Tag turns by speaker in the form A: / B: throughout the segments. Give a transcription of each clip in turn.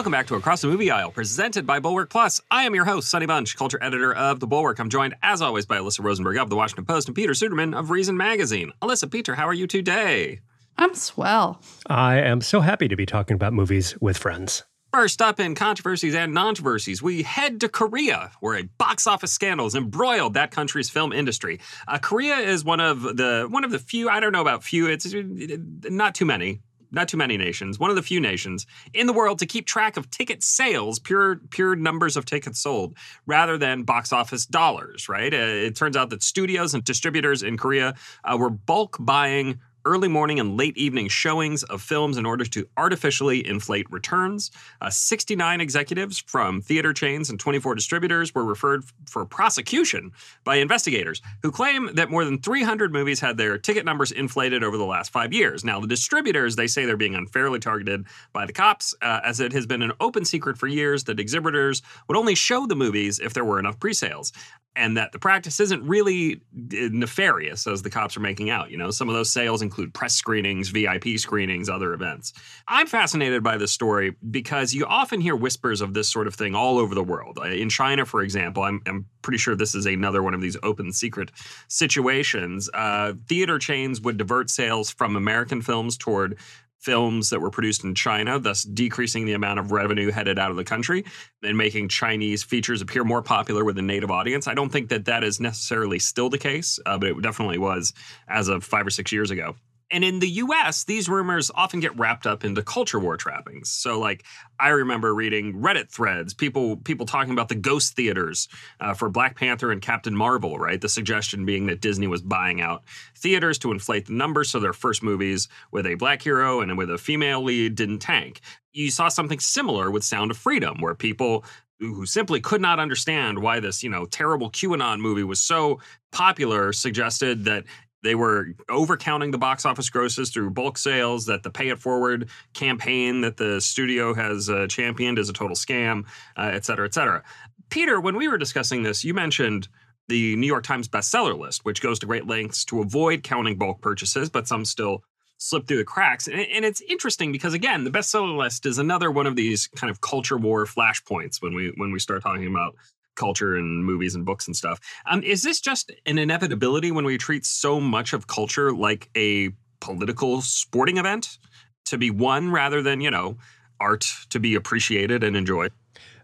A: Welcome back to Across the Movie Aisle, presented by Bulwark Plus. I am your host, Sonny Bunch, culture editor of The Bulwark. I'm joined, as always, by Alyssa Rosenberg of The Washington Post and Peter Suderman of Reason Magazine. Alyssa, Peter, how are you today?
B: I'm swell.
C: I am so happy to be talking about movies with friends.
A: First up in controversies and controversies, we head to Korea, where a box office scandal has embroiled that country's film industry. Uh, Korea is one of the one of the few. I don't know about few. It's not too many. Not too many nations. One of the few nations in the world to keep track of ticket sales, pure pure numbers of tickets sold, rather than box office dollars. Right? Uh, it turns out that studios and distributors in Korea uh, were bulk buying early morning and late evening showings of films in order to artificially inflate returns. Uh, 69 executives from theater chains and 24 distributors were referred for prosecution by investigators who claim that more than 300 movies had their ticket numbers inflated over the last five years. Now, the distributors, they say they're being unfairly targeted by the cops, uh, as it has been an open secret for years that exhibitors would only show the movies if there were enough pre-sales and that the practice isn't really uh, nefarious as the cops are making out. You know, some of those sales include press screenings, VIP screenings, other events. I'm fascinated by this story because you often hear whispers of this sort of thing all over the world. Uh, in China, for example, I'm, I'm pretty sure this is another one of these open secret situations. Uh, theater chains would divert sales from American films toward films that were produced in China, thus decreasing the amount of revenue headed out of the country and making Chinese features appear more popular with the native audience. I don't think that that is necessarily still the case, uh, but it definitely was as of five or six years ago. And in the US, these rumors often get wrapped up into culture war trappings. So, like, I remember reading Reddit threads, people people talking about the ghost theaters uh, for Black Panther and Captain Marvel, right? The suggestion being that Disney was buying out theaters to inflate the numbers so their first movies with a black hero and with a female lead didn't tank. You saw something similar with Sound of Freedom, where people who simply could not understand why this, you know, terrible QAnon movie was so popular suggested that they were overcounting the box office grosses through bulk sales, that the pay it forward campaign that the studio has uh, championed is a total scam, uh, et cetera, et cetera. Peter, when we were discussing this, you mentioned the New York Times bestseller list, which goes to great lengths to avoid counting bulk purchases, but some still slip through the cracks. And, and, it's interesting because again, the bestseller list is another one of these kind of culture war flashpoints when we when we start talking about culture and movies and books and stuff. Um, is this just an inevitability when we treat so much of culture like a political sporting event to be won rather than, you know, art to be appreciated and enjoyed?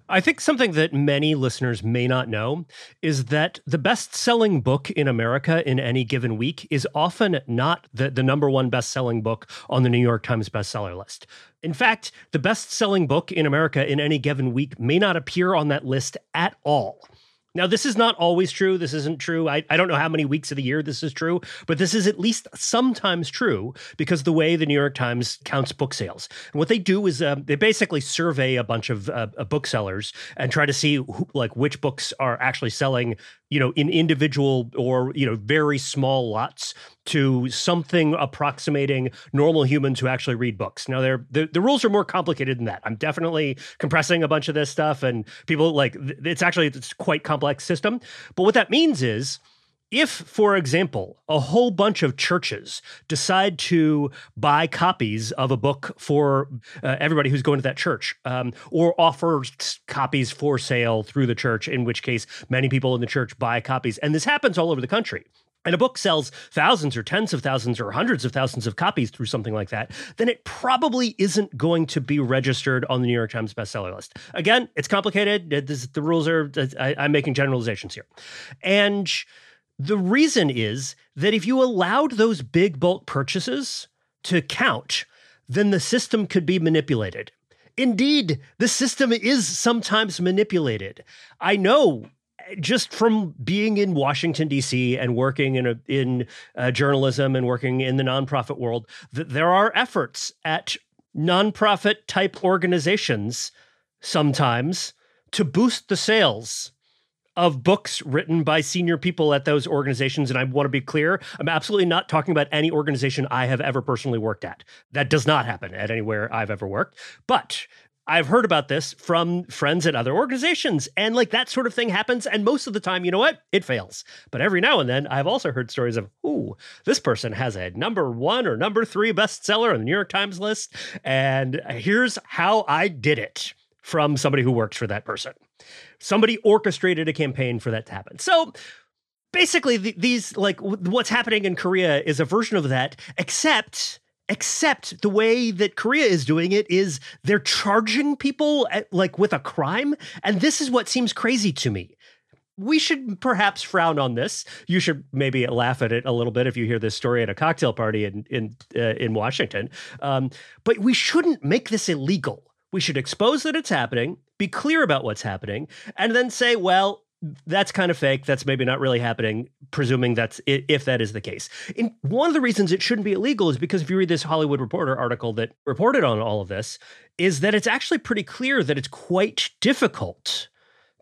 C: I think something that many listeners may not know is that the best selling book in America in any given week is often not the, the number one best selling book on the New York Times bestseller list. In fact, the best selling book in America in any given week may not appear on that list at all. Now, this is not always true. This isn't true. I, I don't know how many weeks of the year this is true, but this is at least sometimes true because the way the New York Times counts book sales. And what they do is uh, they basically survey a bunch of uh, booksellers and try to see who, like which books are actually selling you know, in individual or, you know, very small lots to something approximating normal humans who actually read books. Now, they're, the, the rules are more complicated than that. I'm definitely compressing a bunch of this stuff and people like it's actually it's quite complex system. But what that means is if, for example, a whole bunch of churches decide to buy copies of a book for uh, everybody who's going to that church, um, or offer copies for sale through the church, in which case many people in the church buy copies, and this happens all over the country, and a book sells thousands or tens of thousands or hundreds of thousands of copies through something like that, then it probably isn't going to be registered on the New York Times bestseller list. Again, it's complicated. The rules are, I, I'm making generalizations here. And the reason is that if you allowed those big bulk purchases to count, then the system could be manipulated. Indeed, the system is sometimes manipulated. I know just from being in Washington D.C. and working in a, in uh, journalism and working in the nonprofit world, that there are efforts at nonprofit type organizations sometimes to boost the sales of books written by senior people at those organizations. And I want to be clear, I'm absolutely not talking about any organization I have ever personally worked at. That does not happen at anywhere I've ever worked. But I've heard about this from friends at other organizations, and like that sort of thing happens. And most of the time, you know what? It fails. But every now and then, I've also heard stories of, ooh, this person has a number one or number three bestseller on the New York Times list, and here's how I did it. From somebody who works for that person. Somebody orchestrated a campaign for that to happen. So basically, these like what's happening in Korea is a version of that, except except the way that Korea is doing it is they're charging people at, like with a crime and this is what seems crazy to me we should perhaps frown on this. You should maybe laugh at it a little bit if you hear this story at a cocktail party in in uh, in Washington. Um, but we shouldn't make this illegal. We should expose that it's happening, be clear about what's happening, and then say, well, that's kind of fake. That's maybe not really happening, presuming that's if that is the case. And one of the reasons it shouldn't be illegal is because if you read this Hollywood Reporter article that reported on all of this, is that it's actually pretty clear that it's quite difficult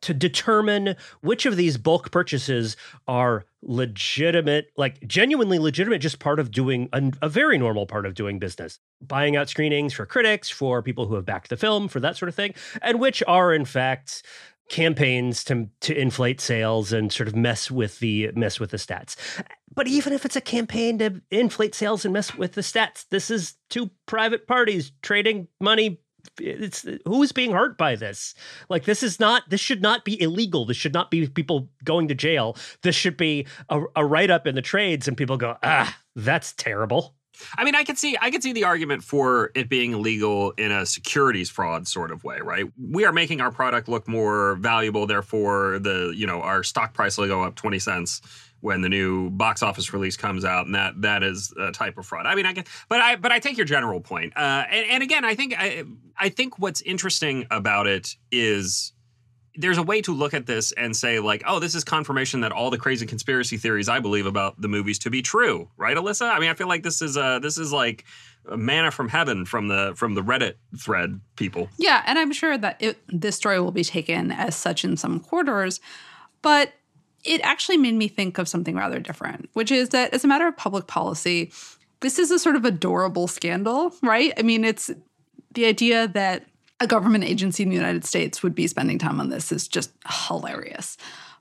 C: to determine which of these bulk purchases are legitimate, like genuinely legitimate, just part of doing a, a, very normal part of doing business, buying out screenings for critics, for people who have backed the film, for that sort of thing, and which are in fact campaigns to to inflate sales and sort of mess with the mess with the stats. But even if it's a campaign to inflate sales and mess with the stats, this is two private parties trading money it's who's being hurt by this like this is not this should not be illegal this should not be people going to jail this should be a, a write-up in the trades and people go ah that's terrible
A: I mean, I could see I could see the argument for it being illegal in a securities fraud sort of way, right? We are making our product look more valuable, therefore the you know our stock price will go up twenty cents when the new box office release comes out, and that that is a type of fraud. I mean, I get, but I but I take your general point. Uh, and, and again, I think I, I think what's interesting about it is there's a way to look at this and say like, oh, this is confirmation that all the crazy conspiracy theories I believe about the movies to be true, right, Alyssa? I mean, I feel like this is uh this is like manna from heaven from the from the Reddit thread people.
B: Yeah, and I'm sure that it, this story will be taken as such in some quarters, but it actually made me think of something rather different, which is that as a matter of public policy, this is a sort of adorable scandal, right? I mean, it's the idea that a government agency in the United States would be spending time on this is just hilarious.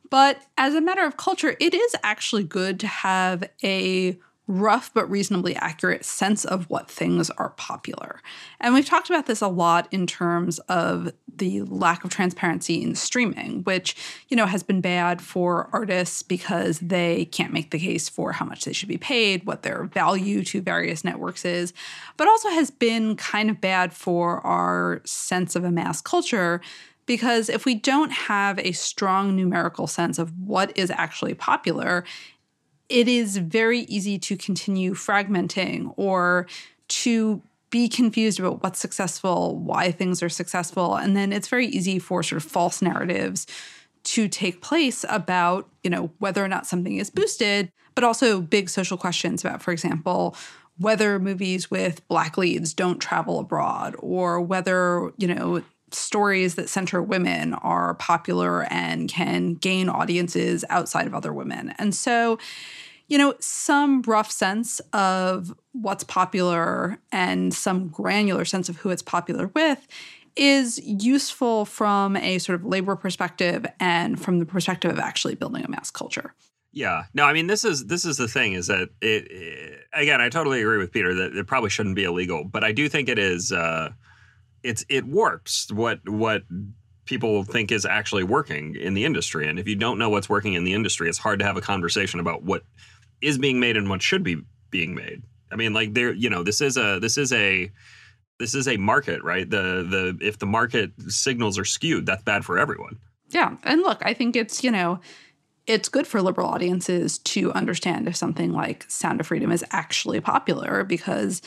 B: But as a matter of culture, it is actually good to have a rough but reasonably accurate sense of what things are popular. And we've talked about this a lot in terms of the lack of transparency in streaming, which, you know, has been bad for artists because they can't make the case for how much they should be paid, what their value to various networks is, but also has been kind of bad for our sense of a mass culture because if we don't have a strong numerical sense of what is actually popular, it is very easy to continue fragmenting or to be confused about what's successful, why things are successful. And then it's very easy for sort of false narratives to take place about, you know, whether or not something is boosted, but also big social questions about, for example, whether movies with black leads don't travel abroad or whether, you know, stories that center women are popular and can gain audiences outside of other women. And so, you know, some rough sense of what's popular and some granular sense of who it's popular with is useful from a sort of labor perspective and from the perspective of actually building a mass culture.
A: Yeah. No, I mean this is this is the thing is that it, it again I totally agree with Peter that it probably shouldn't be illegal, but I do think it is uh it's it works what what people think is actually working in the industry. And if you don't know what's working in the industry, it's hard to have a conversation about what is being made and what should be being made. I mean, like there, you know, this is a this is a this is a market, right? The the if the market signals are skewed, that's bad for everyone.
B: Yeah, and look, I think it's you know it's good for liberal audiences to understand if something like Sound of Freedom is actually popular because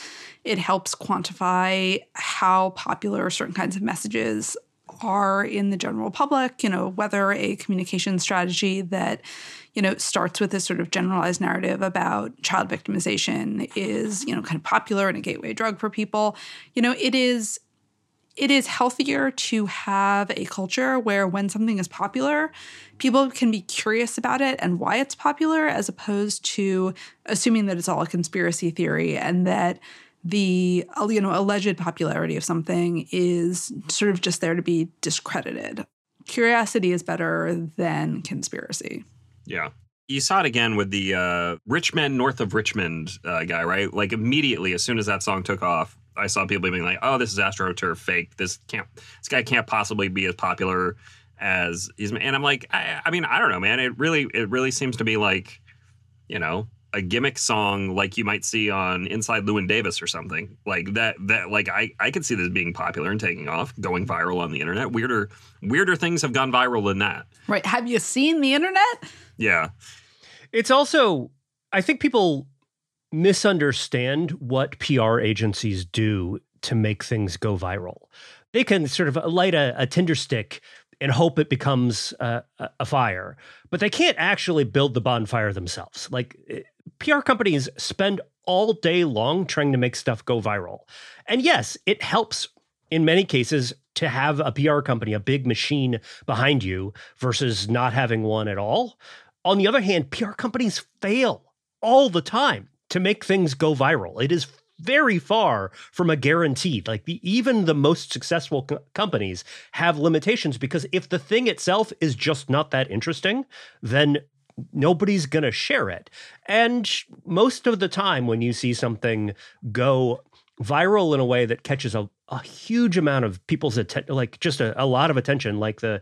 B: it helps quantify how popular certain kinds of messages are in the general public, you know, whether a communication strategy that, you know, starts with this sort of generalized narrative about child victimization is, you know, kind of popular and a gateway drug for people. You know, it is it is healthier to have a culture where when something is popular, people can be curious about it and why it's popular as opposed to assuming that it's all a conspiracy theory and that the you know alleged popularity of something is sort of just there to be discredited. Curiosity is better than conspiracy.
A: Yeah. You saw it again with the uh, Rich Men North of Richmond uh, guy, right? Like immediately, as soon as that song took off, I saw people being like, "Oh, this is AstroTurf fake. This can't. This guy can't possibly be as popular as he's." And I'm like, I, I mean, I don't know, man. It really, it really seems to be like, you know, a gimmick song like you might see on Inside Llewyn Davis or something like that. That like I I could see this being popular and taking off, going viral on the internet. Weirder weirder things have gone viral than that.
B: Right? Have you seen the internet?
A: Yeah.
C: It's also I think people misunderstand what PR agencies do to make things go viral. They can sort of light a, a tinder stick and hope it becomes a, a fire, but they can't actually build the bonfire themselves. Like eh, PR companies spend all day long trying to make stuff go viral. And yes, it helps in many cases to have a PR company, a big machine behind you versus not having one at all. On the other hand, PR companies fail all the time to make things go viral. It is very far from a guarantee. Like the, even the most successful co- companies have limitations because if the thing itself is just not that interesting, then nobody's going to share it. And most of the time, when you see something go viral in a way that catches a, a huge amount of people's attention, like just a, a lot of attention, like the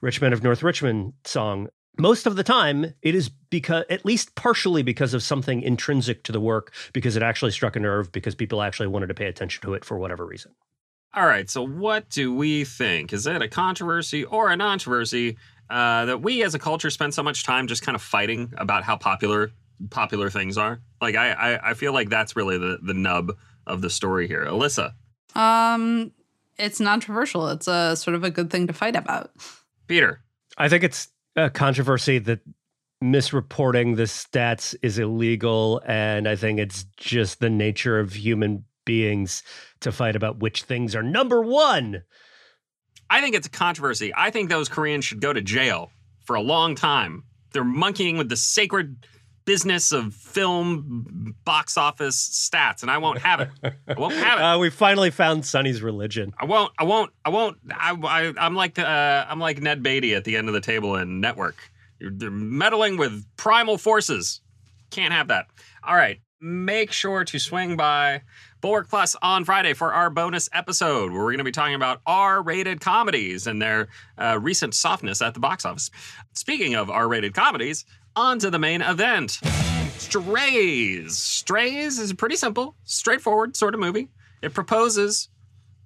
C: Rich Men of North Richmond song most of the time it is because at least partially because of something intrinsic to the work because it actually struck a nerve because people actually wanted to pay attention to it for whatever reason.
A: All right so what do we think? Is it a controversy or a controversy uh, that we as a culture spend so much time just kind of fighting about how popular popular things are? Like i i, I feel like that's really the the nub of the story here. Alyssa.
B: Um it's non-controversial. It's a sort of a good thing to fight about.
A: Peter.
C: I think it's a controversy that misreporting the stats is illegal and i think it's just the nature of human beings to fight about which things are number one.
A: I think it's a controversy. I think those koreans should go to jail for a long time. They're monkeying with the sacred business of film box office stats and i won't have it. I won't have it.
C: Uh, we finally found sonny's religion.
A: I won't i won't i won't I, I, i'm like uh, i'm like ned beatty at the end of the table in network. You're, they're meddling with primal forces. Can't have that. All right make sure to swing by Bulwark Plus on Friday for our bonus episode, where we're going to be talking about R rated comedies and their uh, recent softness at the box office. Speaking of R rated comedies, on to the main event Strays. Strays is a pretty simple, straightforward sort of movie. It proposes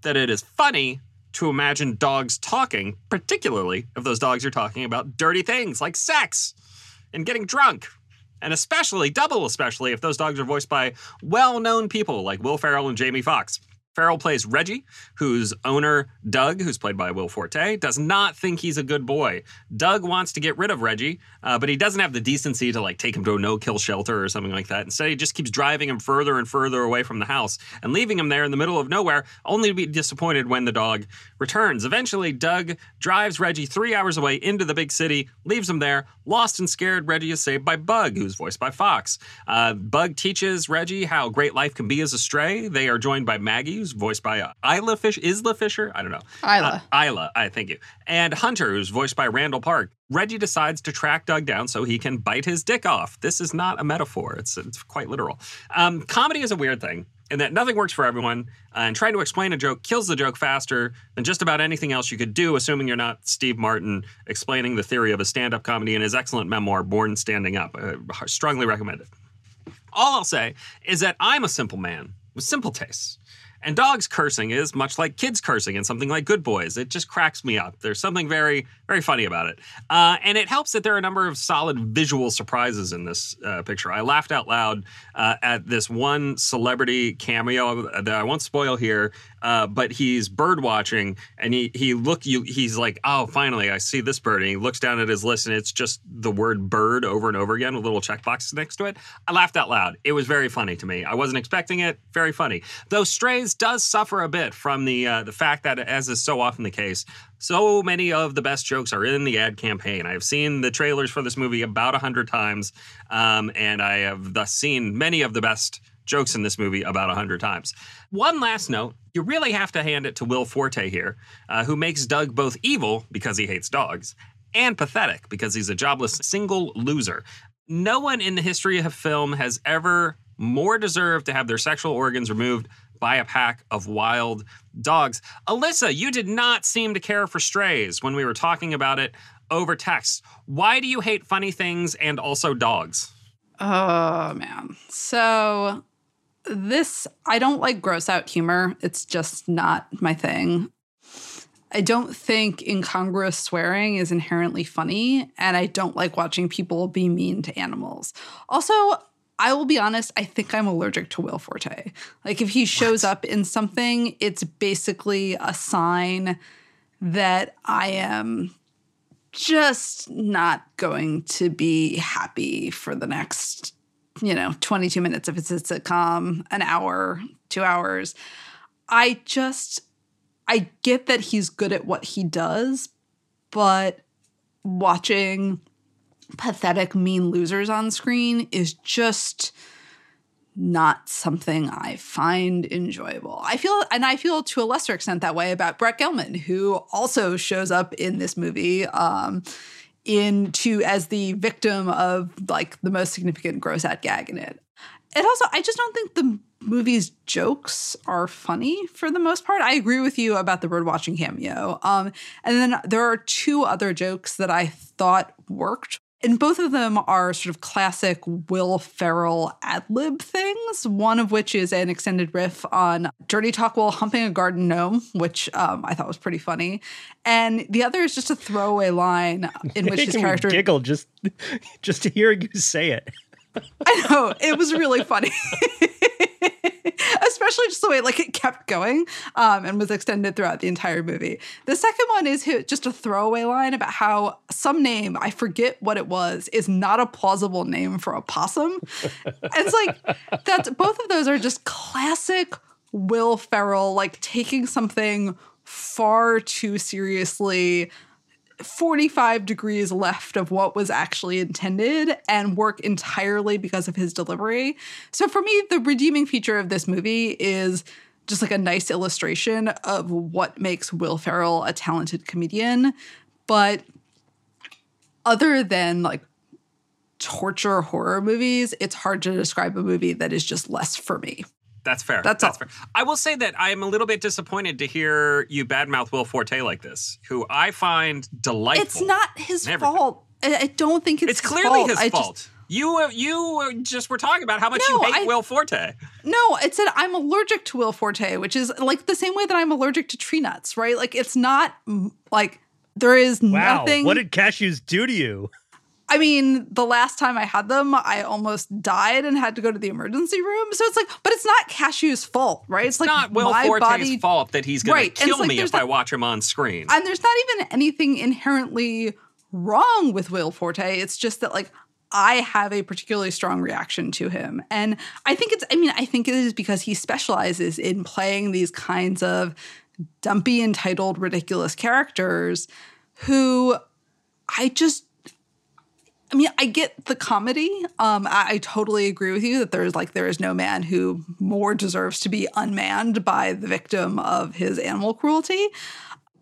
A: that it is funny to imagine dogs talking, particularly if those dogs are talking about dirty things like sex and getting drunk. And especially, double especially, if those dogs are voiced by well known people like Will Ferrell and Jamie Foxx. Ferrell plays Reggie, whose owner, Doug, who's played by Will Forte, does not think he's a good boy. Doug wants to get rid of Reggie, uh, but he doesn't have the decency to like take him to a no-kill shelter or something like that. Instead, he just keeps driving him further and further away from the house and leaving him there in the middle of nowhere, only to be disappointed when the dog returns. Eventually, Doug drives Reggie three hours away into the big city, leaves him there, lost and scared. Reggie is saved by Bug, who's voiced by Foxx. Uh, Bug teaches Reggie how great life can be as a stray. They are joined by Maggie, who's voiced by uh, Isla Fish, Isla Fisher. I don't know.
B: Isla.
A: Uh, Isla. I thank you. And Hunter, who's voiced by Randall Park. Reggie decides to track Doug down so he can bite his dick off. This is not a metaphor. It's it's quite literal. Um, comedy is a weird thing in that nothing works for everyone, uh, and trying to explain a joke kills the joke faster than just about anything else you could do, assuming you're not Steve Martin explaining the theory of a stand-up comedy in his excellent memoir, Born Standing Up. Uh, strongly recommended. All I'll say is that I'm a simple man with simple tastes. And dogs cursing is much like kids cursing in something like Good Boys. It just cracks me up. There's something very, very funny about it. Uh, and it helps that there are a number of solid visual surprises in this uh, picture. I laughed out loud uh, at this one celebrity cameo that I won't spoil here, uh, but he's bird watching and he he look you he's like, oh, finally I see this bird. And he looks down at his list and it's just the word bird over and over again with little checkboxes next to it. I laughed out loud. It was very funny to me. I wasn't expecting it. Very funny. Though Strays does suffer a bit from the uh, the fact that, as is so often the case, so many of the best jokes are in the ad campaign. I've seen the trailers for this movie about a hundred times, um, and I have thus seen many of the best jokes in this movie about a hundred times. One last note: you really have to hand it to Will Forte here, uh, who makes Doug both evil because he hates dogs and pathetic because he's a jobless single loser. No one in the history of film has ever more deserved to have their sexual organs removed by a pack of wild dogs. Alyssa, you did not seem to care for strays when we were talking about it over text. Why do you hate funny things and also dogs?
B: Oh man. So this I don't like gross out humor. It's just not my thing. I don't think incongruous swearing is inherently funny, and I don't like watching people be mean to animals. Also, I will be honest, I think I'm allergic to Will Forte. Like, if he shows what? up in something, it's basically a sign that I am just not going to be happy for the next, you know, 22 minutes if it's a sitcom, an hour, two hours. I just, I get that he's good at what he does, but watching pathetic, mean losers on screen is just not something I find enjoyable. I feel, and I feel to a lesser extent that way about Brett Gelman, who also shows up in this movie. Um, into as the victim of like the most significant gross out gag in it. It also, I just don't think the movie's jokes are funny for the most part. I agree with you about the bird watching cameo. Um, and then there are two other jokes that I thought worked. And both of them are sort of classic Will Ferrell ad lib things, one of which is an extended riff on Dirty Talk while humping a garden gnome, which um, I thought was pretty funny. And the other is just a throwaway line in which his character.
C: giggle just, just to hear you say it.
B: I know. It was really funny. especially just the way like it kept going um, and was extended throughout the entire movie. The second one is just a throwaway line about how some name I forget what it was is not a plausible name for a possum. and it's like that's both of those are just classic Will Ferrell like taking something far too seriously 45 degrees left of what was actually intended and work entirely because of his delivery. So for me, the redeeming feature of this movie is just like a nice illustration of what makes Will Ferrell a talented comedian. But other than like torture horror movies, it's hard to describe a movie that is just less for me.
A: That's fair.
B: That's,
A: That's
B: all.
A: fair. I will say that I am a little bit disappointed to hear you badmouth Will Forte like this, who I find delightful.
B: It's not his fault. I don't think it's.
A: It's clearly
B: fault.
A: his
B: I
A: fault.
B: Just,
A: you uh, you just were talking about how much
B: No,
A: you hate
B: I-
A: Will Forte.
B: no, it said I'm allergic to Will Forte, which is like the same way that I'm allergic to tree nuts, right? Like it's not like there is
C: Wow.
B: nothing.
C: What did cashews do to you?
B: I mean, the last time I had them, I almost died and had to go to the emergency room. So it's like, but it's not Cashew's fault, right? It's, like
A: not Will
B: my
A: Forte's
B: body.
A: fault that he's going
B: Right,
A: to kill
B: like
A: me if I watch him on screen.
B: And there's not even anything inherently wrong with Will Forte. It's just that like I have a particularly strong reaction to him. And I think it's I mean, I think it is because he specializes in playing these kinds of dumpy, entitled, ridiculous characters who I just I mean, I get the comedy. Um, I, I totally agree with you that there's like there is no man who more deserves to be unmanned by the victim of his animal cruelty.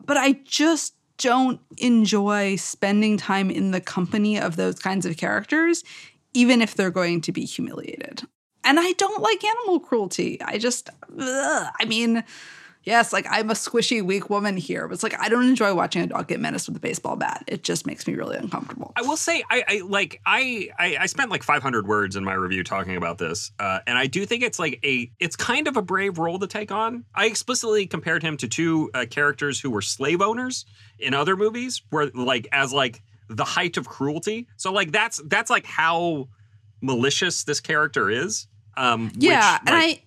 B: But I just don't enjoy spending time in the company of those kinds of characters, even if they're going to be humiliated. And I don't like animal cruelty. I just, ugh. I mean, yes, like I'm a squishy, weak woman here, but it's like I don't enjoy watching a dog get menaced with a baseball bat. It just makes me really uncomfortable.
A: I will say, I, I like I, I I spent like 500 words in my review talking about this, uh, and I do think it's like a it's kind of a brave role to take on. I explicitly compared him to two uh, characters who were slave owners in other movies, where like as like the height of cruelty. So like that's that's like how malicious this character is. Um,
B: Yeah,
A: which,
B: and
A: like,
B: I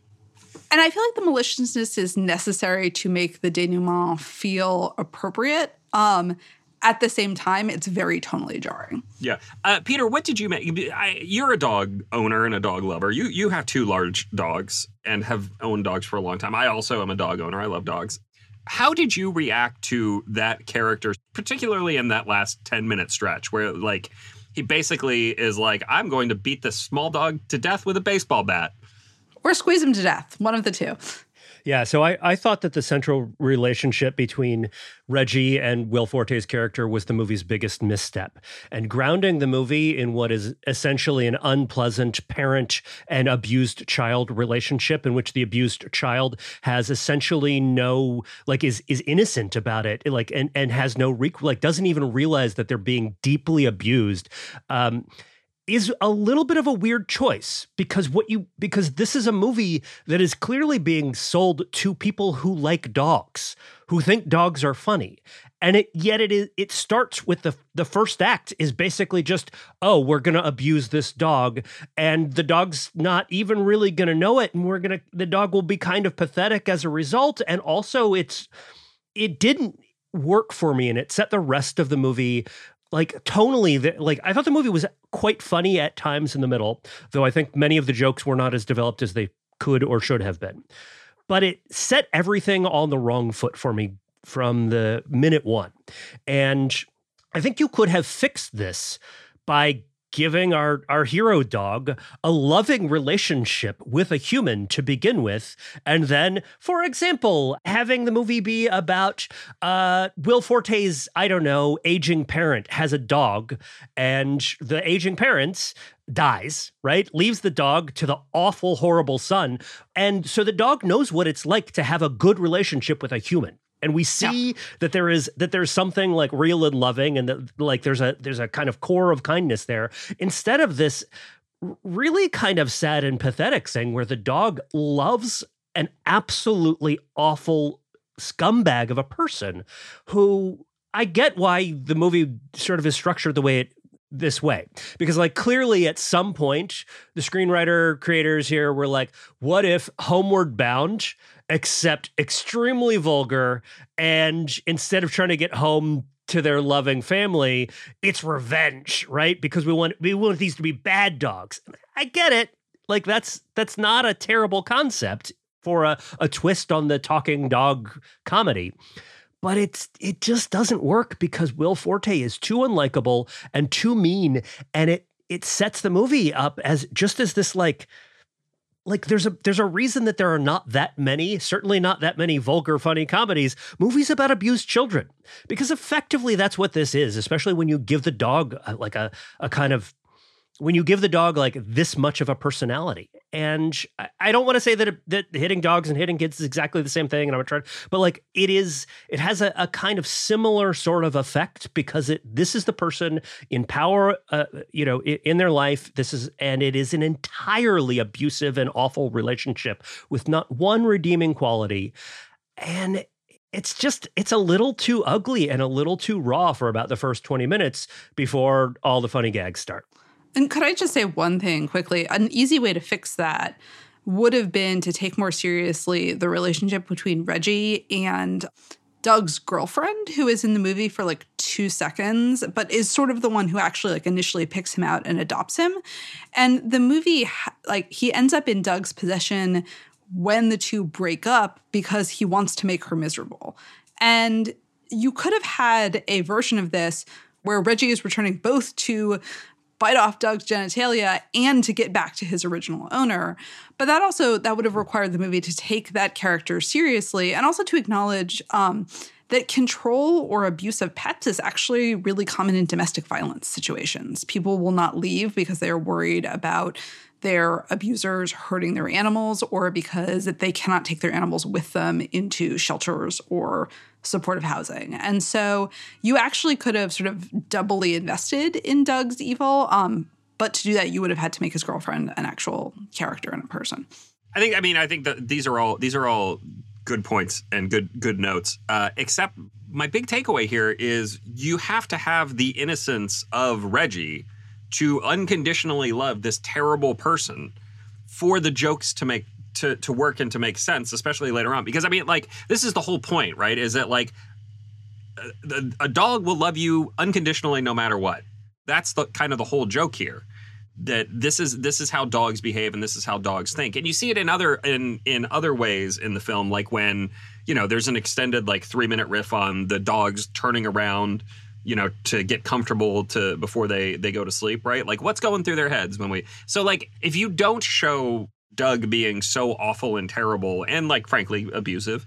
B: and I feel like the maliciousness is necessary to make the denouement feel appropriate. Um, at the same time, it's very tonally jarring.
A: Yeah, uh, Peter, what did you make? I, you're a dog owner and a dog lover. You you have two large dogs and have owned dogs for a long time. I also am a dog owner. I love dogs. How did you react to that character, particularly in that last ten minute stretch where like he basically is like, "I'm going to beat this small dog to death with a baseball bat."
B: Or squeeze him to death, one of the two.
C: Yeah, so I, I thought that the central relationship between Reggie and Will Forte's character was the movie's biggest misstep. And grounding the movie in what is essentially an unpleasant parent and abused child relationship in which the abused child has essentially no like is is innocent about it like and and has no rec- like doesn't even realize that they're being deeply abused. Um is a little bit of a weird choice because what you because this is a movie that is clearly being sold to people who like dogs, who think dogs are funny. And it yet it is it starts with the the first act is basically just oh we're to abuse this dog and the dog's not even really to know it and we're to the dog will be kind of pathetic as a result and also it's it didn't work for me and it set the rest of the movie like tonally the, like i thought the movie was quite funny at times in the middle though i think many of the jokes were not as developed as they could or should have been. But it set everything on the wrong foot for me from the minute one. And i think you could have fixed this by giving our our hero dog a loving relationship with a human to begin with and then for example having the movie be about uh Will Forte's I don't know aging parent has a dog and the aging parents dies, right? Leaves the dog to the awful, horrible son. And so the dog knows what it's like to have a good relationship with a human and we see yeah. that there is that there's something like real and loving and that like there's a there's a kind of core of kindness there instead of this really kind of sad and pathetic thing where the dog loves an absolutely awful scumbag of a person who I get why the movie sort of is structured the way it this way because like clearly at some point the screenwriter creators here were like what if homeward bound except extremely vulgar and instead of trying to get home to their loving family it's revenge right? Because we want we want these to be bad dogs. I get it. Like that's that's not a terrible concept for a, a twist on the talking dog comedy but it's it just doesn't work because Will Forte is too unlikable and too mean and it it sets the movie up as just as this like like there's a there's a reason that there are not that many certainly not that many vulgar funny comedies movies about abused children. Because effectively that's what this is especially when you give the dog a, like a a kind of when you give the dog like this much of a personality. And I don't want to say that that hitting dogs and hitting kids is exactly the same thing, and I'm trying, but like it is, it has a, a, kind of similar sort of effect because it this is the person in power, uh, you know, in, in their life. This is, and it is an entirely abusive and awful relationship with not one redeeming quality, and it's just it's a little too ugly and a little too raw for about the first 20 minutes before all the funny gags start.
B: And could I just say one thing quickly? An easy way to fix that would have been to take more seriously the relationship between Reggie and Doug's girlfriend, who is in the movie for like two seconds, but is sort of the one who actually like initially picks him out and adopts him. And the movie, like, he ends up in Doug's possession when the two break up because he wants to make her miserable. And you could have had a version of this where Reggie is returning both to bite off Doug's genitalia and to get back to his original owner. But that also that would have required the movie to take that character seriously and also to acknowledge um, that control or abuse of pets is actually really common in domestic violence situations. People will not leave because they are worried about their abusers hurting their animals or because they cannot take their animals with them into shelters or supportive housing. And so you actually could have sort of doubly invested in Doug's evil. Um, but to do that, you would have had to make his girlfriend an actual character and a person.
A: I think. I mean, I think that these are all these are all good points and good good notes. Uh, except my big takeaway here is you have to have the innocence of Reggie to unconditionally love this terrible person for the jokes to make to to work and to make sense, especially later on. Because I mean, like this is the whole point, right? Is that like a, a dog will love you unconditionally no matter what. That's the kind of the whole joke here. That this is this is how dogs behave and this is how dogs think. And you see it in other in in other ways in the film, like when you know there's an extended like three minute riff on the dogs turning around you know to get comfortable to before they they go to sleep right like what's going through their heads when we so like if you don't show Doug being so awful and terrible and like frankly abusive.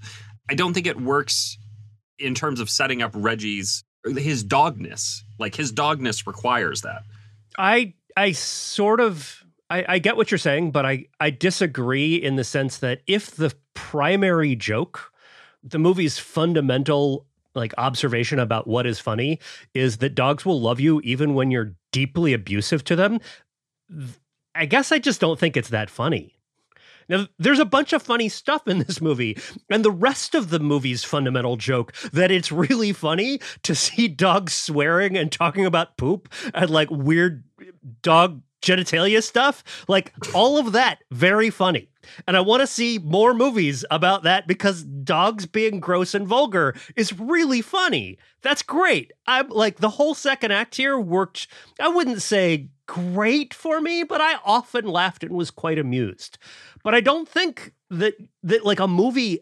A: I don't think it works in terms of setting up Reggie's his dogness. Like his dogness requires that.
C: I I sort of I, I get what you're saying, but I, I disagree in the sense that if the primary joke, the movie's fundamental like observation about what is funny is that dogs will love you even when you're deeply abusive to them. I guess I just don't think it's that funny. Now, there's a bunch of funny stuff in this movie, and the rest of the movie's fundamental joke that it's really funny to see dogs swearing and talking about poop and like weird dog genitalia stuff. Like all of that, very funny. And I want to see more movies about that because dogs being gross and vulgar is really funny. That's great. I'm like the whole second act here worked, I wouldn't say great for me, but I often laughed and was quite amused. But I don't think that that like a movie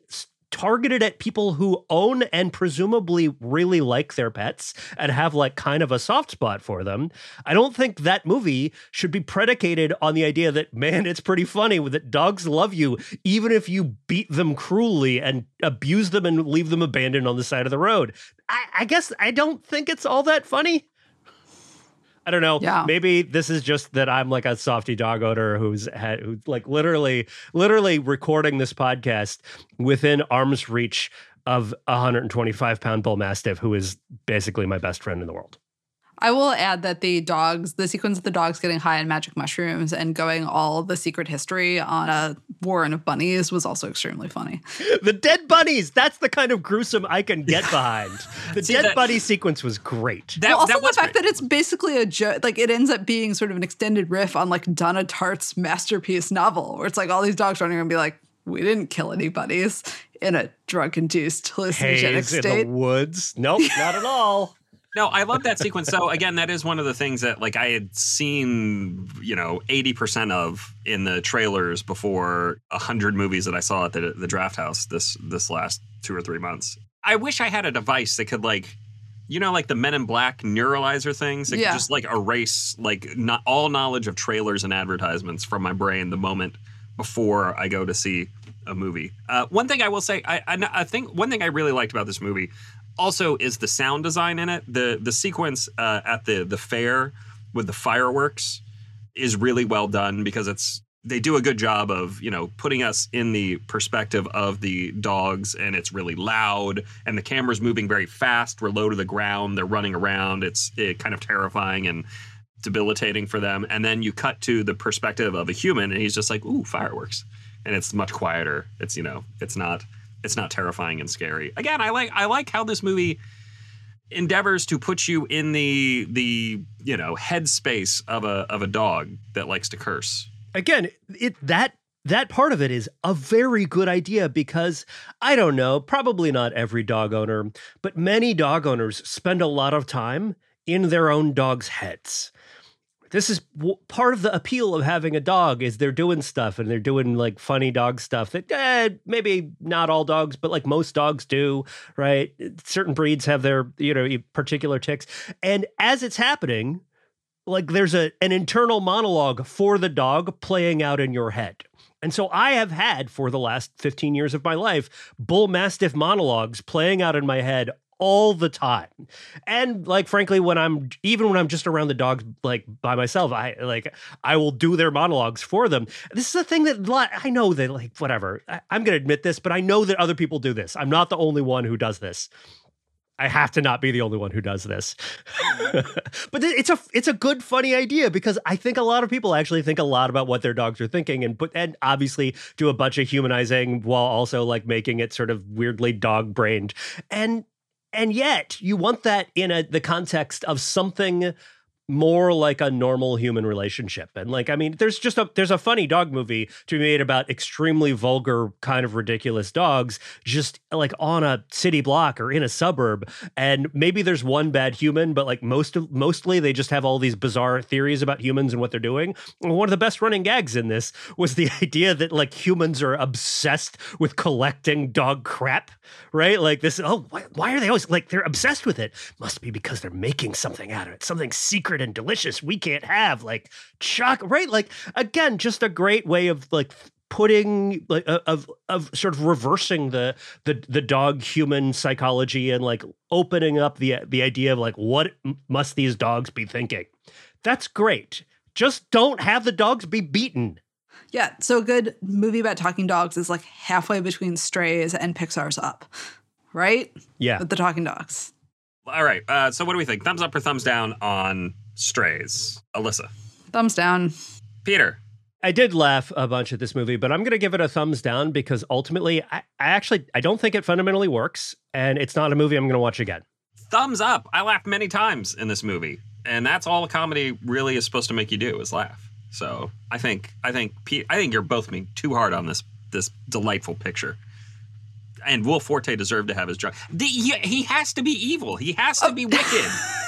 C: targeted at people who own and presumably really like their pets and have like kind of a soft spot for them. I don't think that movie should be predicated on the idea that, man, it's pretty funny that dogs love you, even if you beat them cruelly and abuse them and leave them abandoned on the side of the road. I, I guess I don't think it's all that funny. I don't know.
B: Yeah.
C: Maybe this is just that I'm like a softy dog owner who's had who's like literally literally recording this podcast within arm's reach of a 125 pound bull mastiff who is basically my best friend in the world.
B: I will add that the dogs, the sequence of the dogs getting high on magic mushrooms and going all the secret history on a warren of bunnies was also extremely funny.
C: The dead bunnies, that's the kind of gruesome I can get behind. The
A: See,
C: dead
A: that-
C: bunny sequence was great.
A: That,
B: well, also
A: that
B: the fact
A: great.
B: that it's basically a joke, like it ends up being sort of an extended riff on like Donna Tartt's masterpiece novel, where it's like all these dogs running around and be like, "We didn't kill any bunnies in a drug-induced hallucinogenic
C: Haze in
B: state."
C: the woods. Nope, not at all.
A: No, I love that sequence. So again, that is one of the things that like I had seen, you know, eighty percent of in the trailers before a hundred movies that I saw at the the draft house this this last two or three months. I wish I had a device that could like, you know, like the Men in Black neuralizer things that
B: Yeah.
A: could just like erase like not all knowledge of trailers and advertisements from my brain the moment before I go to see a movie. Uh, one thing I will say, I, I I think one thing I really liked about this movie also is the sound design in it. The the sequence uh, at the the fair with the fireworks is really well done because it's they do a good job of you know putting us in the perspective of the dogs and it's really loud and the camera's moving very fast. We're low to the ground. They're running around. It's it kind of terrifying and debilitating for them. And then you cut to the perspective of a human and he's just like ooh fireworks. And it's much quieter. It's you know it's not it's not terrifying and scary again i like i like how this movie endeavors to put you in the the you know headspace of a of a dog that likes to curse
C: again, it that that part of it is a very good idea because I don't know, probably not every dog owner, but many dog owners spend a lot of time in their own dog's heads. This is w- part of the appeal of having a dog is they're doing stuff and they're doing like funny dog stuff that eh, maybe not all dogs, but like most dogs do, right? Certain breeds have their you know particular ticks, and as it's happening, like there's a an internal monologue for the dog playing out in your head. And so I have had for the last 15 years of my life bull mastiff monologues playing out in my head all the time. And like frankly when I'm even when I'm just around the dogs like by myself, I like I will do their monologues for them. This is a thing that I know that like whatever. I, I'm going to admit this, but I know that other people do this. I'm not the only one who does this. I have to not be the only one who does this. but it's a it's a good funny idea because I think a lot of people actually think a lot about what their dogs are thinking and put and obviously do a bunch of humanizing while also like making it sort of weirdly dog brained. And and yet you want that in a the context of something more like a normal human relationship. And like i mean there's just a there's a funny dog movie to be made about extremely vulgar kind of ridiculous dogs just like on a city block or in a suburb. And maybe there's one bad human but like most of mostly they just have all these bizarre theories about humans and what they're doing. And one of the best running gags in this was the idea that like humans are obsessed with collecting dog crap right? Like this oh why, why are they always like they're obsessed with it? Must be because they're making something out of it something secret and delicious. We can't have like choc right? Like again, just a great way of like putting like of of sort of reversing the the the dog human psychology and like opening up the the idea of like what must these dogs be thinking. That's great. Just don't have the dogs be beaten.
B: Yeah, so a good movie about talking dogs is like halfway between Strays and Pixar's Up, right?
C: Yeah.
B: With the talking dogs.
A: All right. Uh, so what do we think? Thumbs up or thumbs down on Strays? Alyssa.
B: Thumbs down.
A: Peter.
C: I did laugh a bunch at this movie, but I'm going to give it a thumbs down because ultimately, I, I actually I don't think it fundamentally works, and it's not a movie I'm going to watch again.
A: Thumbs up. I laughed many times in this movie, and that's all a comedy really is supposed to make you do is laugh. So I think I think I think you're both being too hard on this this delightful picture. And Will Forte deserved to have his drug. He, he has to be evil. He has to be oh. wicked.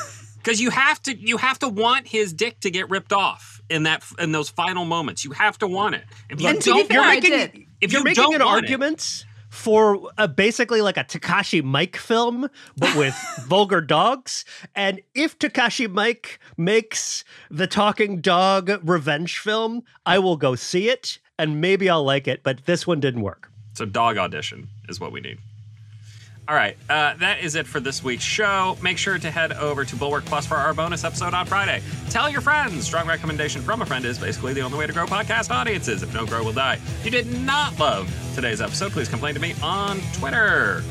A: Because you have to you have to want his dick to get ripped off in that in those final moments. You have to want it.
B: If you and don't,
C: you're
B: making,
C: if you're you making an argument. It, for a, basically like a Takashi Miike film, but with vulgar dogs. And if Takashi Miike makes the talking dog revenge film, I will go see it and maybe I'll like it. But this one didn't work.
A: So, dog audition is what we need. All right, uh, that is it for this week's show. Make sure to head over to Bulwark Plus for our bonus episode on Friday. Tell your friends. Strong recommendation from a friend is basically the only way to grow podcast audiences. If no grow, will die. If you did not love today's episode, please complain to me on Twitter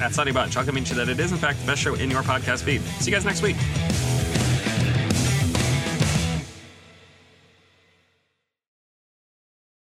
A: at Sonny Bunch. I'll convince you that it is, in fact, the best show in your podcast feed. See you guys next week.